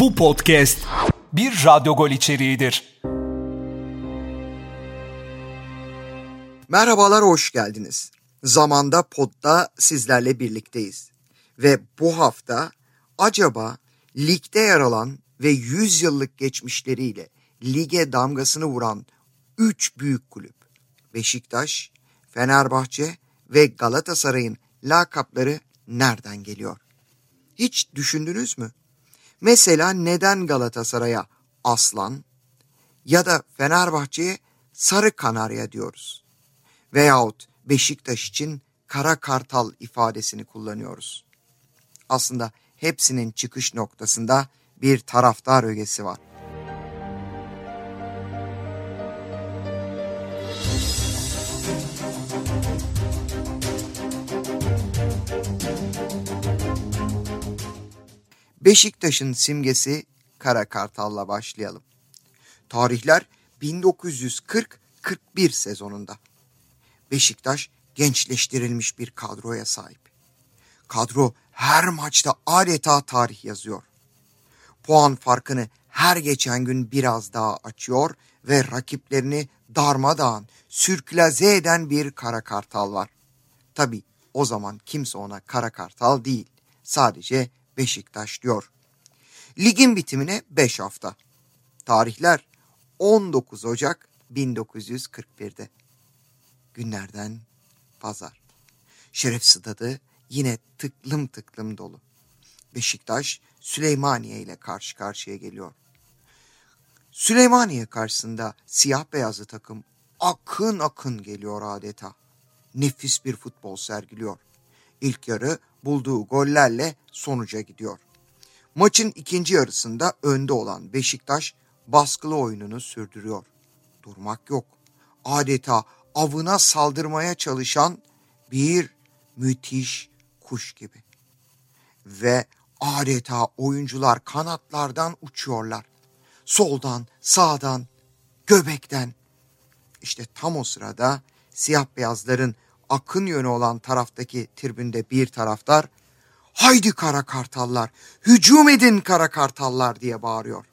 Bu podcast bir Radyo Gol içeriğidir. Merhabalar, hoş geldiniz. Zamanda Pod'da sizlerle birlikteyiz. Ve bu hafta acaba ligde yer alan ve 100 yıllık geçmişleriyle lige damgasını vuran 3 büyük kulüp Beşiktaş, Fenerbahçe ve Galatasaray'ın lakapları nereden geliyor? Hiç düşündünüz mü? Mesela neden Galatasaray'a aslan ya da Fenerbahçe'ye sarı kanarya diyoruz? Veyahut Beşiktaş için kara kartal ifadesini kullanıyoruz. Aslında hepsinin çıkış noktasında bir taraftar ögesi var. Beşiktaş'ın simgesi Kara Kartal'la başlayalım. Tarihler 1940-41 sezonunda. Beşiktaş gençleştirilmiş bir kadroya sahip. Kadro her maçta adeta tarih yazıyor. Puan farkını her geçen gün biraz daha açıyor ve rakiplerini darmadağın, sürklaze eden bir kara kartal var. Tabi o zaman kimse ona kara kartal değil, sadece Beşiktaş diyor. Ligin bitimine 5 hafta. Tarihler 19 Ocak 1941'de. Günlerden pazar. Şeref Stadı yine tıklım tıklım dolu. Beşiktaş Süleymaniye ile karşı karşıya geliyor. Süleymaniye karşısında siyah beyazlı takım akın akın geliyor adeta. Nefis bir futbol sergiliyor. İlk yarı bulduğu gollerle sonuca gidiyor. Maçın ikinci yarısında önde olan Beşiktaş baskılı oyununu sürdürüyor. Durmak yok. Adeta avına saldırmaya çalışan bir müthiş kuş gibi. Ve adeta oyuncular kanatlardan uçuyorlar. Soldan, sağdan, göbekten. İşte tam o sırada siyah beyazların akın yönü olan taraftaki tribünde bir taraftar haydi kara kartallar hücum edin kara kartallar diye bağırıyor.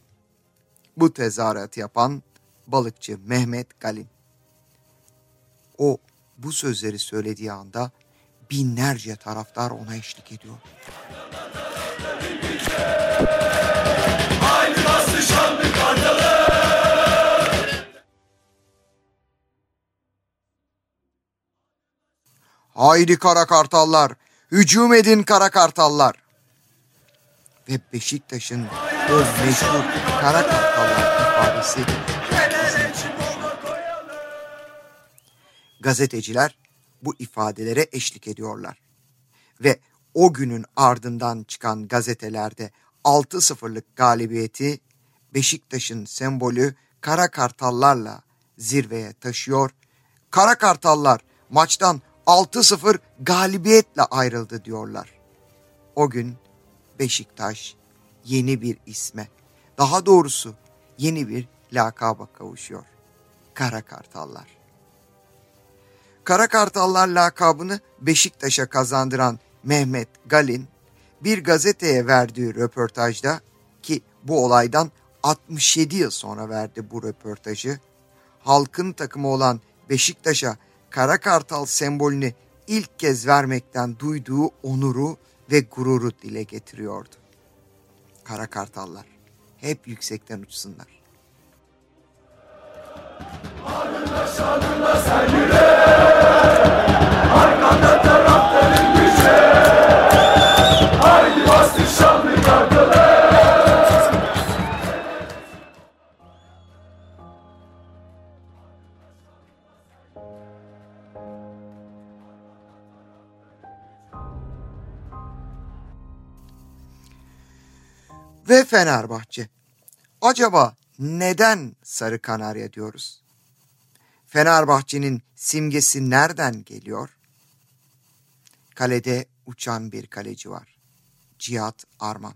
Bu tezahüratı yapan balıkçı Mehmet Galin. O bu sözleri söylediği anda binlerce taraftar ona eşlik ediyor. Haydi kara kartallar, hücum edin kara kartallar. Ve Beşiktaş'ın o meşhur kara kartallar ifadesi Gazeteciler bu ifadelere eşlik ediyorlar. Ve o günün ardından çıkan gazetelerde 6-0'lık galibiyeti Beşiktaş'ın sembolü kara kartallarla zirveye taşıyor. Kara kartallar maçtan 6-0 galibiyetle ayrıldı diyorlar. O gün Beşiktaş yeni bir isme, daha doğrusu yeni bir lakaba kavuşuyor. Kara Kartallar. Kara Kartallar lakabını Beşiktaş'a kazandıran Mehmet Galin bir gazeteye verdiği röportajda ki bu olaydan 67 yıl sonra verdi bu röportajı. Halkın takımı olan Beşiktaş'a kara kartal sembolünü ilk kez vermekten duyduğu onuru ve gururu dile getiriyordu. Kara kartallar hep yüksekten uçsunlar. Ardında şanında sen yürü, Ve Fenerbahçe. Acaba neden Sarı Kanarya diyoruz? Fenerbahçe'nin simgesi nereden geliyor? Kalede uçan bir kaleci var. Cihat Arman.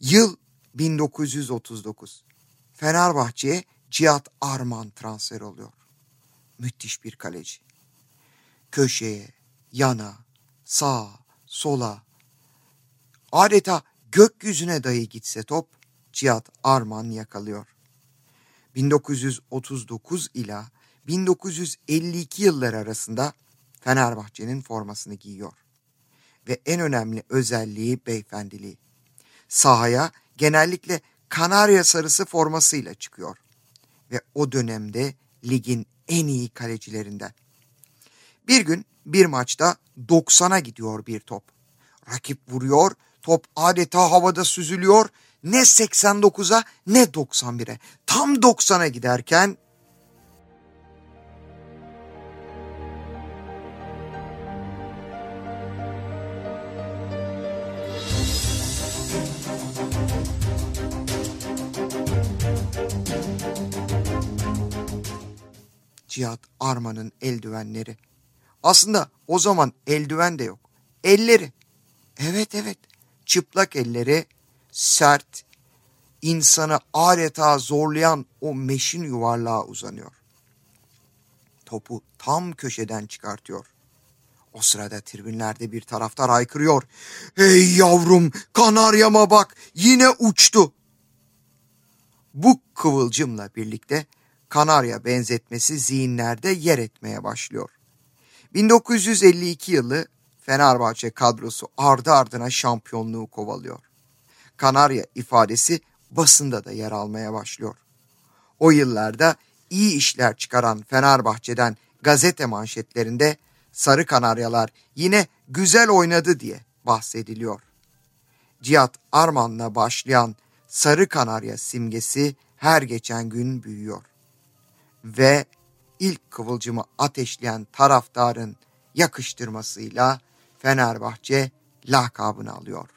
Yıl 1939. Fenerbahçe'ye Cihat Arman transfer oluyor. Müthiş bir kaleci. Köşeye, yana, sağa, sola, adeta gökyüzüne dahi gitse top Cihat Arman yakalıyor. 1939 ila 1952 yılları arasında Fenerbahçe'nin formasını giyiyor. Ve en önemli özelliği beyefendiliği. Sahaya genellikle Kanarya sarısı formasıyla çıkıyor. Ve o dönemde ligin en iyi kalecilerinden. Bir gün bir maçta 90'a gidiyor bir top. Rakip vuruyor, top adeta havada süzülüyor. Ne 89'a ne 91'e. Tam 90'a giderken Cihat Arman'ın eldivenleri. Aslında o zaman eldiven de yok. Elleri. Evet evet. Çıplak elleri sert, insanı adeta zorlayan o meşin yuvarlığa uzanıyor. Topu tam köşeden çıkartıyor. O sırada tribünlerde bir taraftar haykırıyor. Hey yavrum kanaryama bak yine uçtu. Bu kıvılcımla birlikte kanarya benzetmesi zihinlerde yer etmeye başlıyor. 1952 yılı Fenerbahçe kadrosu ardı ardına şampiyonluğu kovalıyor. Kanarya ifadesi basında da yer almaya başlıyor. O yıllarda iyi işler çıkaran Fenerbahçe'den gazete manşetlerinde Sarı Kanaryalar yine güzel oynadı diye bahsediliyor. Cihat Arman'la başlayan Sarı Kanarya simgesi her geçen gün büyüyor. Ve ilk kıvılcımı ateşleyen taraftarın yakıştırmasıyla Fenerbahçe lakabını alıyor.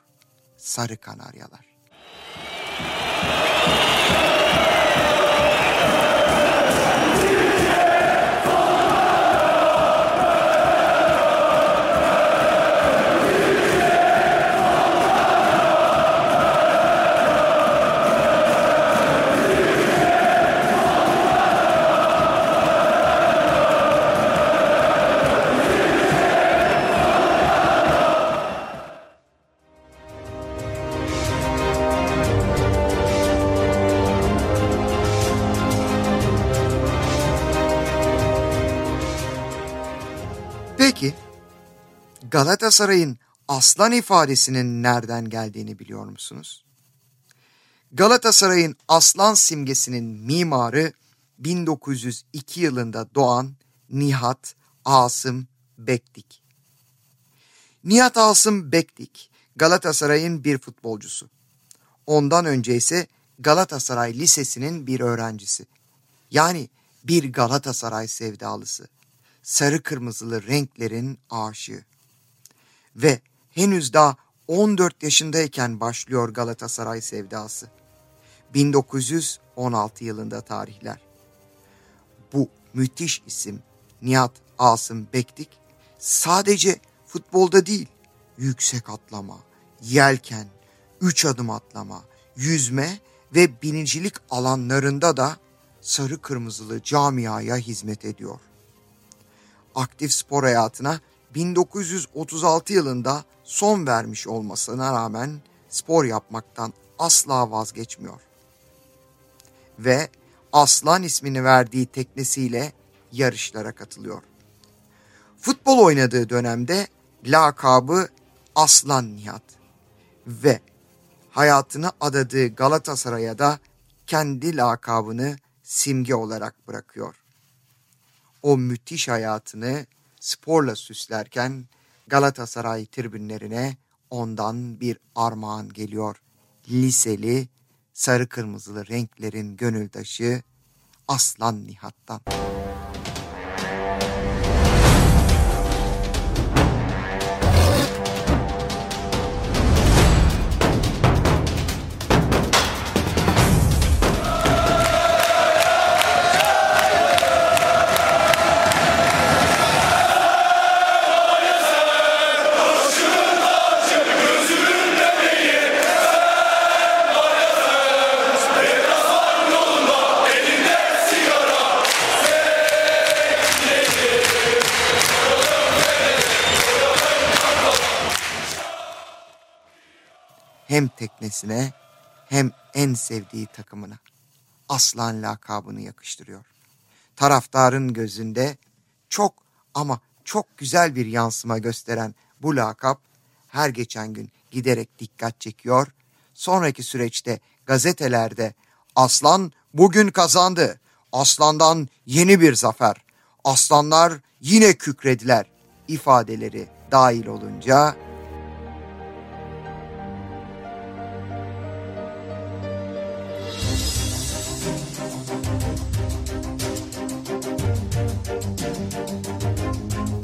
Sarı Kanaryalar. Galatasaray'ın aslan ifadesinin nereden geldiğini biliyor musunuz? Galatasaray'ın aslan simgesinin mimarı 1902 yılında doğan Nihat Asım Bektik. Nihat Asım Bektik Galatasaray'ın bir futbolcusu. Ondan önce ise Galatasaray Lisesi'nin bir öğrencisi. Yani bir Galatasaray sevdalısı sarı kırmızılı renklerin aşığı. Ve henüz daha 14 yaşındayken başlıyor Galatasaray sevdası. 1916 yılında tarihler. Bu müthiş isim Nihat Asım Bektik sadece futbolda değil, yüksek atlama, yelken, üç adım atlama, yüzme ve binicilik alanlarında da sarı kırmızılı camiaya hizmet ediyor aktif spor hayatına 1936 yılında son vermiş olmasına rağmen spor yapmaktan asla vazgeçmiyor. Ve Aslan ismini verdiği teknesiyle yarışlara katılıyor. Futbol oynadığı dönemde lakabı Aslan Nihat ve hayatını adadığı Galatasaray'a da kendi lakabını simge olarak bırakıyor o müthiş hayatını sporla süslerken Galatasaray tribünlerine ondan bir armağan geliyor. Liseli, sarı kırmızılı renklerin gönüldaşı Aslan Nihat'tan. Hem teknesine hem en sevdiği takımına aslan lakabını yakıştırıyor. Taraftarın gözünde çok ama çok güzel bir yansıma gösteren bu lakap her geçen gün giderek dikkat çekiyor. Sonraki süreçte gazetelerde aslan bugün kazandı. Aslandan yeni bir zafer. Aslanlar yine kükrediler ifadeleri dahil olunca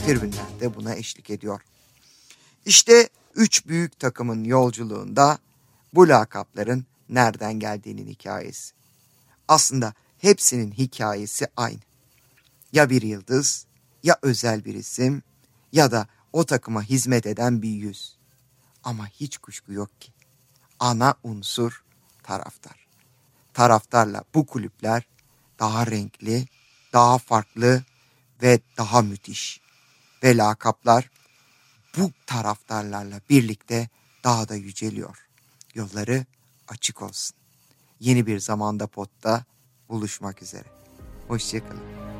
tribünler de buna eşlik ediyor. İşte üç büyük takımın yolculuğunda bu lakapların nereden geldiğinin hikayesi. Aslında hepsinin hikayesi aynı. Ya bir yıldız, ya özel bir isim ya da o takıma hizmet eden bir yüz. Ama hiç kuşku yok ki ana unsur taraftar. Taraftarla bu kulüpler daha renkli, daha farklı ve daha müthiş. Ve lakaplar bu taraftarlarla birlikte daha da yüceliyor. Yolları açık olsun. Yeni bir zamanda potta buluşmak üzere. Hoşçakalın.